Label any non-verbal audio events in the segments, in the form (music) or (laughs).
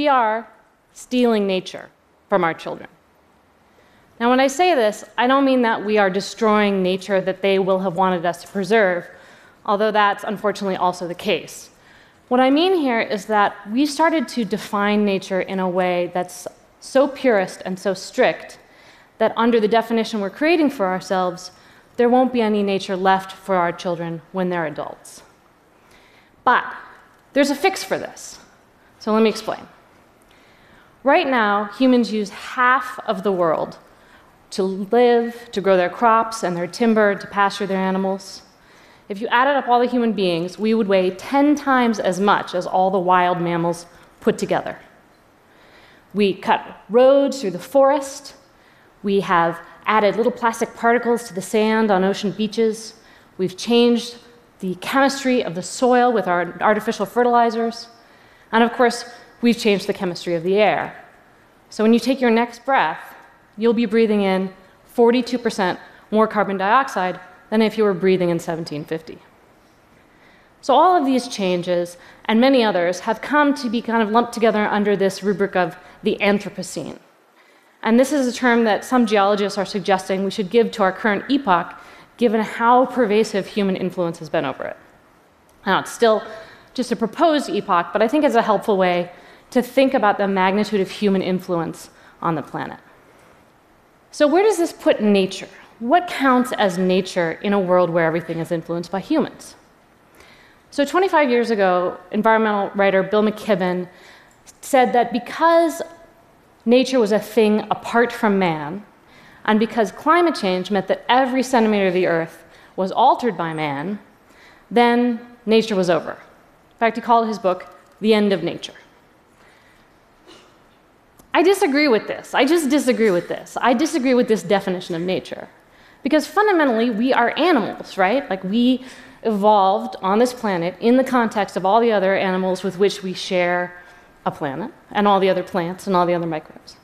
we are stealing nature from our children. Now, when I say this, I don't mean that we are destroying nature that they will have wanted us to preserve, although that's unfortunately also the case. What I mean here is that we started to define nature in a way that's so purist and so strict that under the definition we're creating for ourselves, there won't be any nature left for our children when they're adults. But there's a fix for this. So let me explain. Right now, humans use half of the world to live, to grow their crops and their timber, to pasture their animals. If you added up all the human beings, we would weigh 10 times as much as all the wild mammals put together. We cut roads through the forest. We have added little plastic particles to the sand on ocean beaches. We've changed the chemistry of the soil with our artificial fertilizers. And of course, we've changed the chemistry of the air. So when you take your next breath, you'll be breathing in 42% more carbon dioxide than if you were breathing in 1750. So, all of these changes and many others have come to be kind of lumped together under this rubric of the Anthropocene. And this is a term that some geologists are suggesting we should give to our current epoch, given how pervasive human influence has been over it. Now, it's still just a proposed epoch, but I think it's a helpful way to think about the magnitude of human influence on the planet. So, where does this put nature? What counts as nature in a world where everything is influenced by humans? So, 25 years ago, environmental writer Bill McKibben said that because nature was a thing apart from man, and because climate change meant that every centimeter of the earth was altered by man, then nature was over. In fact, he called his book The End of Nature. I disagree with this. I just disagree with this. I disagree with this definition of nature. Because fundamentally, we are animals, right? Like we evolved on this planet in the context of all the other animals with which we share a planet, and all the other plants and all the other microbes.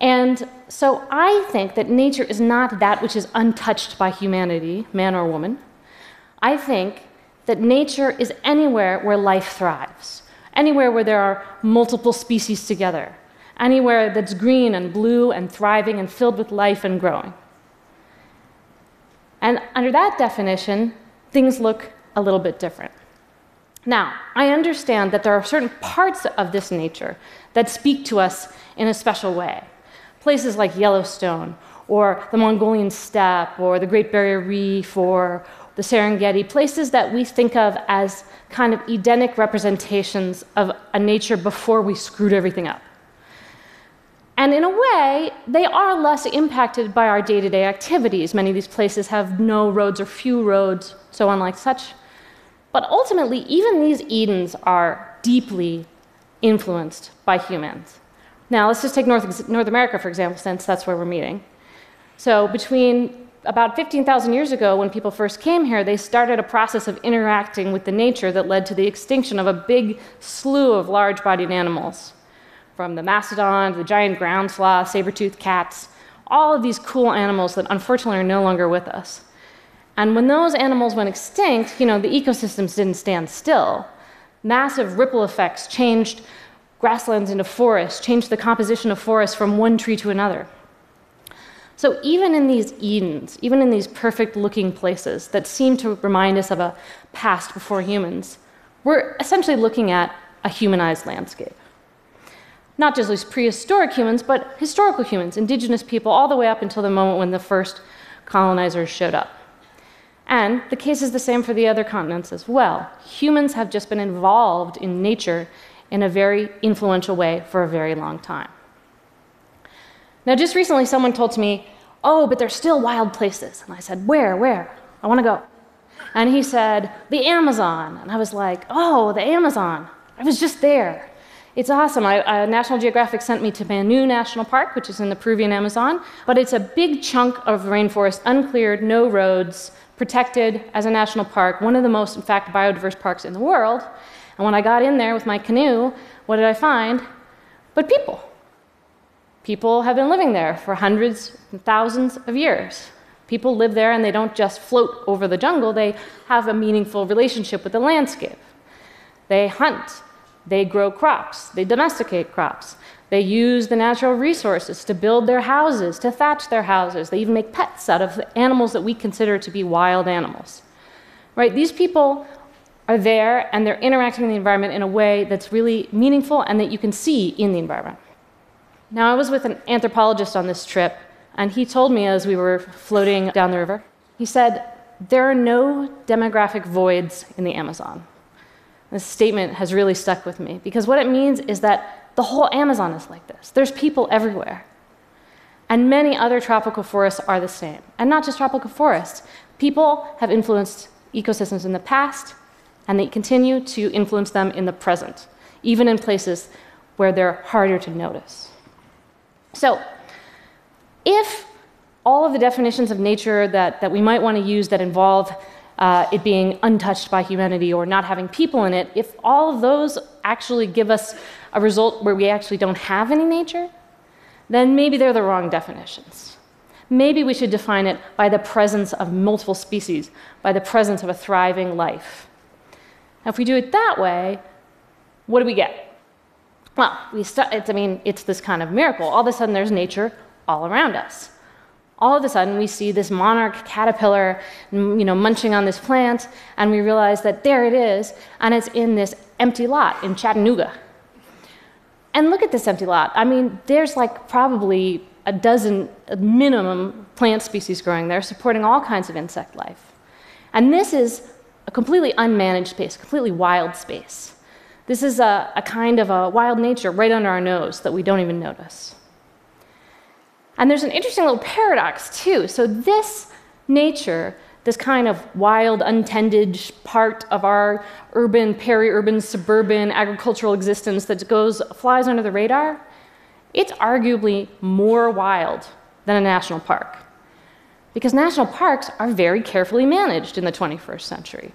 And so I think that nature is not that which is untouched by humanity, man or woman. I think that nature is anywhere where life thrives, anywhere where there are multiple species together, anywhere that's green and blue and thriving and filled with life and growing. And under that definition, things look a little bit different. Now, I understand that there are certain parts of this nature that speak to us in a special way. Places like Yellowstone, or the Mongolian steppe, or the Great Barrier Reef, or the Serengeti, places that we think of as kind of Edenic representations of a nature before we screwed everything up. And in a way, they are less impacted by our day to day activities. Many of these places have no roads or few roads, so on like such. But ultimately, even these Edens are deeply influenced by humans. Now, let's just take North, North America, for example, since that's where we're meeting. So, between about 15,000 years ago, when people first came here, they started a process of interacting with the nature that led to the extinction of a big slew of large bodied animals from the mastodon to the giant ground sloth, saber-toothed cats, all of these cool animals that unfortunately are no longer with us. And when those animals went extinct, you know, the ecosystems didn't stand still. Massive ripple effects changed grasslands into forests, changed the composition of forests from one tree to another. So even in these Edens, even in these perfect looking places that seem to remind us of a past before humans, we're essentially looking at a humanized landscape not just these prehistoric humans, but historical humans, indigenous people, all the way up until the moment when the first colonizers showed up. And the case is the same for the other continents as well. Humans have just been involved in nature in a very influential way for a very long time. Now, just recently, someone told to me, Oh, but there's still wild places. And I said, Where? Where? I want to go. And he said, The Amazon. And I was like, Oh, the Amazon. I was just there. It's awesome. I, uh, National Geographic sent me to Manu National Park, which is in the Peruvian Amazon, but it's a big chunk of rainforest, uncleared, no roads, protected as a national park, one of the most, in fact, biodiverse parks in the world. And when I got in there with my canoe, what did I find? But people. People have been living there for hundreds and thousands of years. People live there and they don't just float over the jungle, they have a meaningful relationship with the landscape. They hunt, They grow crops, they domesticate crops, they use the natural resources to build their houses, to thatch their houses. They even make pets out of animals that we consider to be wild animals. Right? These people are there and they're interacting with the environment in a way that's really meaningful and that you can see in the environment. Now, I was with an anthropologist on this trip, and he told me as we were floating down the river, he said, There are no demographic voids in the Amazon. This statement has really stuck with me because what it means is that the whole Amazon is like this. There's people everywhere. And many other tropical forests are the same. And not just tropical forests. People have influenced ecosystems in the past, and they continue to influence them in the present, even in places where they're harder to notice. So, if all of the definitions of nature that, that we might want to use that involve uh, it being untouched by humanity or not having people in it, if all of those actually give us a result where we actually don't have any nature, then maybe they're the wrong definitions. Maybe we should define it by the presence of multiple species, by the presence of a thriving life. Now, if we do it that way, what do we get? Well, we st- I mean, it's this kind of miracle. All of a sudden, there's nature all around us. All of a sudden, we see this monarch caterpillar, you know, munching on this plant, and we realize that there it is, and it's in this empty lot in Chattanooga. And look at this empty lot. I mean, there's like probably a dozen minimum plant species growing there, supporting all kinds of insect life. And this is a completely unmanaged space, completely wild space. This is a, a kind of a wild nature right under our nose that we don't even notice. And there's an interesting little paradox, too. So, this nature, this kind of wild, untended part of our urban, peri urban, suburban, agricultural existence that goes, flies under the radar, it's arguably more wild than a national park. Because national parks are very carefully managed in the 21st century.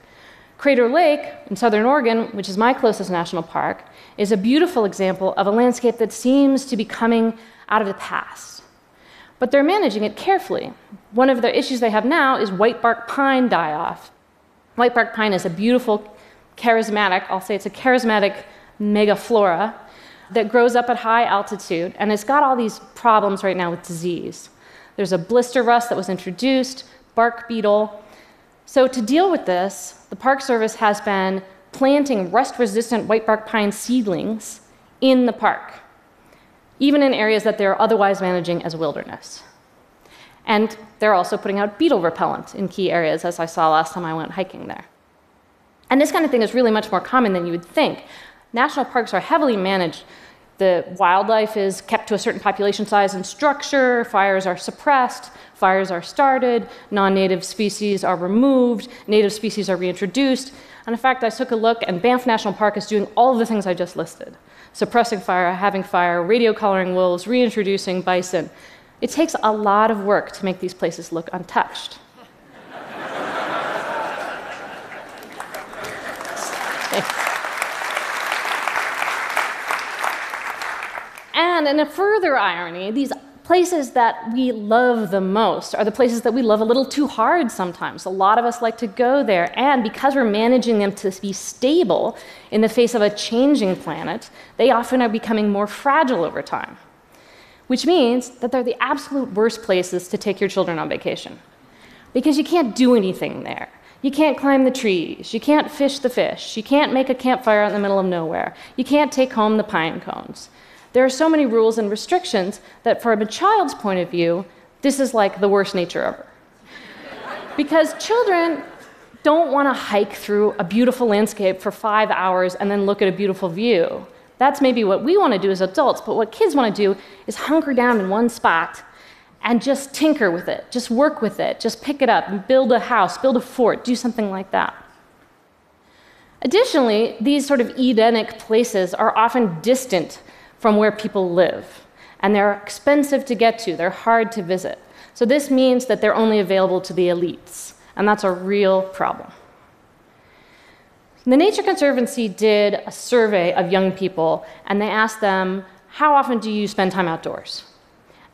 Crater Lake in southern Oregon, which is my closest national park, is a beautiful example of a landscape that seems to be coming out of the past. But they're managing it carefully. One of the issues they have now is white bark pine die off. White bark pine is a beautiful, charismatic, I'll say it's a charismatic megaflora that grows up at high altitude, and it's got all these problems right now with disease. There's a blister rust that was introduced, bark beetle, so, to deal with this, the Park Service has been planting rust resistant whitebark pine seedlings in the park, even in areas that they're otherwise managing as wilderness. And they're also putting out beetle repellent in key areas, as I saw last time I went hiking there. And this kind of thing is really much more common than you would think. National parks are heavily managed the wildlife is kept to a certain population size and structure, fires are suppressed, fires are started, non native species are removed, native species are reintroduced. And in fact, I took a look, and Banff National Park is doing all of the things I just listed suppressing fire, having fire, radio collaring wolves, reintroducing bison. It takes a lot of work to make these places look untouched. (laughs) And in a further irony, these places that we love the most are the places that we love a little too hard sometimes. A lot of us like to go there, and because we're managing them to be stable in the face of a changing planet, they often are becoming more fragile over time. Which means that they're the absolute worst places to take your children on vacation. Because you can't do anything there. You can't climb the trees. You can't fish the fish. You can't make a campfire out in the middle of nowhere. You can't take home the pine cones. There are so many rules and restrictions that, from a child's point of view, this is like the worst nature ever. because children don't want to hike through a beautiful landscape for five hours and then look at a beautiful view. That's maybe what we want to do as adults, but what kids want to do is hunker down in one spot and just tinker with it, just work with it, just pick it up and build a house, build a fort, do something like that. Additionally, these sort of Edenic places are often distant from where people live. And they're expensive to get to, they're hard to visit. So this means that they're only available to the elites, and that's a real problem. The Nature Conservancy did a survey of young people, and they asked them, How often do you spend time outdoors?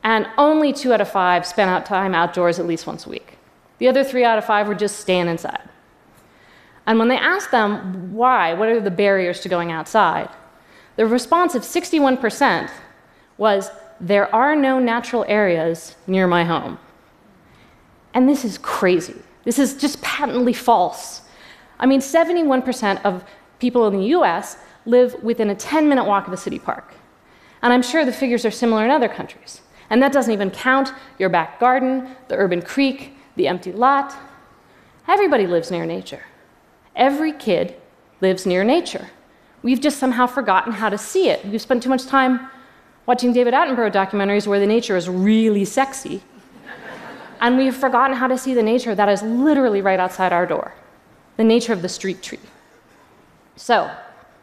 And only two out of five spent out time outdoors at least once a week. The other three out of five were just staying inside. And when they asked them why, what are the barriers to going outside, the response of 61% was, There are no natural areas near my home. And this is crazy. This is just patently false. I mean, 71% of people in the US live within a 10 minute walk of a city park. And I'm sure the figures are similar in other countries. And that doesn't even count your back garden, the urban creek, the empty lot. Everybody lives near nature. Every kid lives near nature. We've just somehow forgotten how to see it. We've spent too much time watching David Attenborough documentaries where the nature is really sexy. and we've forgotten how to see the nature that is literally right outside our door the nature of the street tree. So,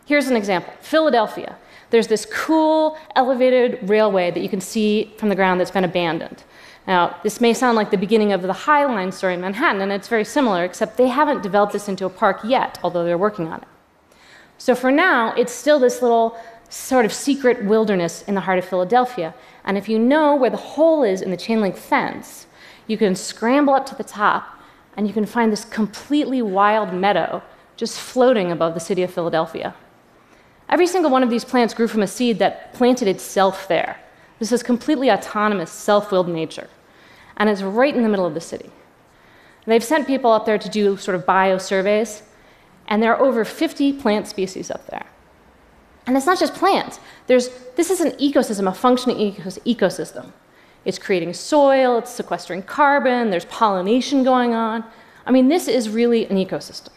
here's an example Philadelphia. There's this cool elevated railway that you can see from the ground that's been abandoned. Now, this may sound like the beginning of the High Line story in Manhattan, and it's very similar, except they haven't developed this into a park yet, although they're working on it. So for now, it's still this little sort of secret wilderness in the heart of Philadelphia. And if you know where the hole is in the chain link fence, you can scramble up to the top and you can find this completely wild meadow just floating above the city of Philadelphia. Every single one of these plants grew from a seed that planted itself there. This is completely autonomous, self willed nature. And it's right in the middle of the city. They've sent people up there to do sort of bio surveys, and there are over 50 plant species up there. And it's not just plants. There's, this is an ecosystem, a functioning ecosystem. It's creating soil, it's sequestering carbon, there's pollination going on. I mean, this is really an ecosystem.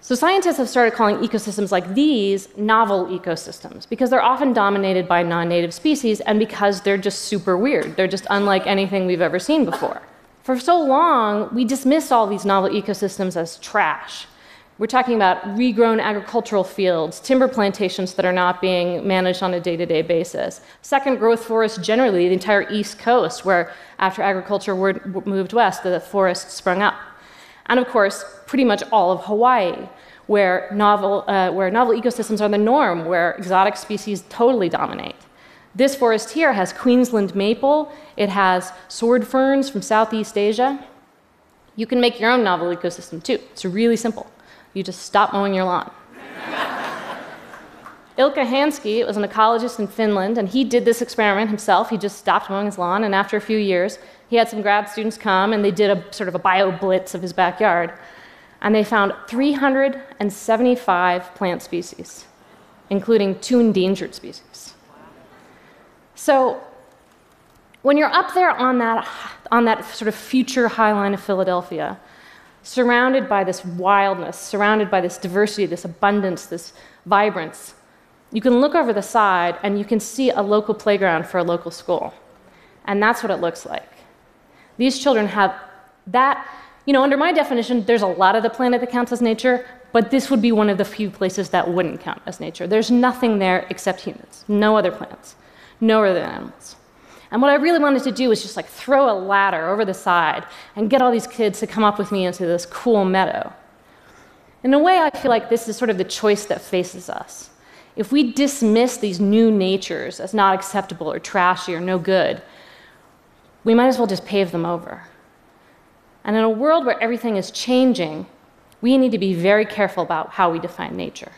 So, scientists have started calling ecosystems like these novel ecosystems because they're often dominated by non native species and because they're just super weird. They're just unlike anything we've ever seen before. For so long, we dismissed all these novel ecosystems as trash. We're talking about regrown agricultural fields, timber plantations that are not being managed on a day to day basis, second growth forests generally, the entire East Coast, where after agriculture moved west, the forests sprung up. And of course, pretty much all of Hawaii, where novel, uh, where novel ecosystems are the norm, where exotic species totally dominate. This forest here has Queensland maple, it has sword ferns from Southeast Asia. You can make your own novel ecosystem too. It's really simple. You just stop mowing your lawn. (laughs) Ilkka Hanski was an ecologist in Finland, and he did this experiment himself. He just stopped mowing his lawn, and after a few years, he had some grad students come, and they did a sort of a bio blitz of his backyard and they found 375 plant species, including two endangered species. So, when you're up there on that, on that sort of future high line of Philadelphia, surrounded by this wildness, surrounded by this diversity, this abundance, this vibrance, you can look over the side and you can see a local playground for a local school. And that's what it looks like. These children have that you know, under my definition, there's a lot of the planet that counts as nature, but this would be one of the few places that wouldn't count as nature. There's nothing there except humans, no other plants, no other animals. And what I really wanted to do was just like throw a ladder over the side and get all these kids to come up with me into this cool meadow. In a way, I feel like this is sort of the choice that faces us. If we dismiss these new natures as not acceptable or trashy or no good, we might as well just pave them over. And in a world where everything is changing, we need to be very careful about how we define nature.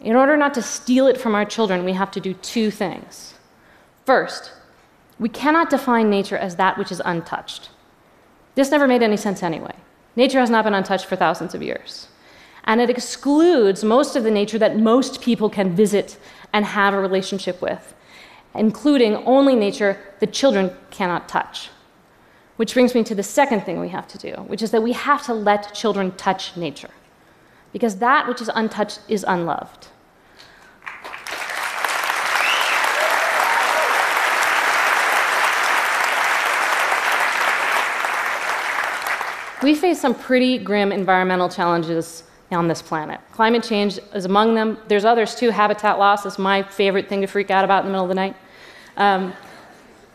In order not to steal it from our children, we have to do two things. First, we cannot define nature as that which is untouched. This never made any sense anyway. Nature has not been untouched for thousands of years. And it excludes most of the nature that most people can visit and have a relationship with, including only nature that children cannot touch. Which brings me to the second thing we have to do, which is that we have to let children touch nature. Because that which is untouched is unloved. We face some pretty grim environmental challenges on this planet. Climate change is among them. There's others too. Habitat loss is my favorite thing to freak out about in the middle of the night. Um,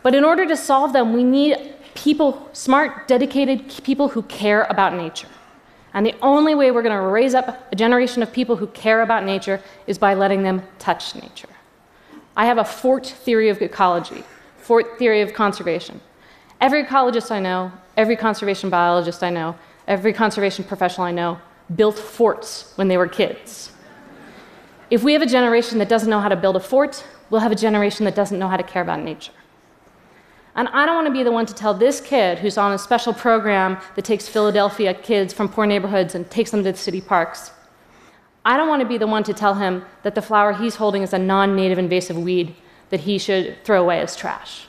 but in order to solve them, we need people, smart, dedicated people who care about nature. And the only way we're going to raise up a generation of people who care about nature is by letting them touch nature. I have a fort theory of ecology, fort theory of conservation. Every ecologist I know, every conservation biologist I know, every conservation professional I know built forts when they were kids. if we have a generation that doesn't know how to build a fort, we'll have a generation that doesn't know how to care about nature. And I don't want to be the one to tell this kid who's on a special program that takes Philadelphia kids from poor neighborhoods and takes them to the city parks. I don't want to be the one to tell him that the flower he's holding is a non native invasive weed that he should throw away as trash.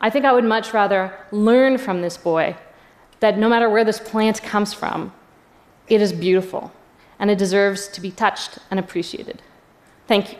I think I would much rather learn from this boy that no matter where this plant comes from, it is beautiful and it deserves to be touched and appreciated. Thank you.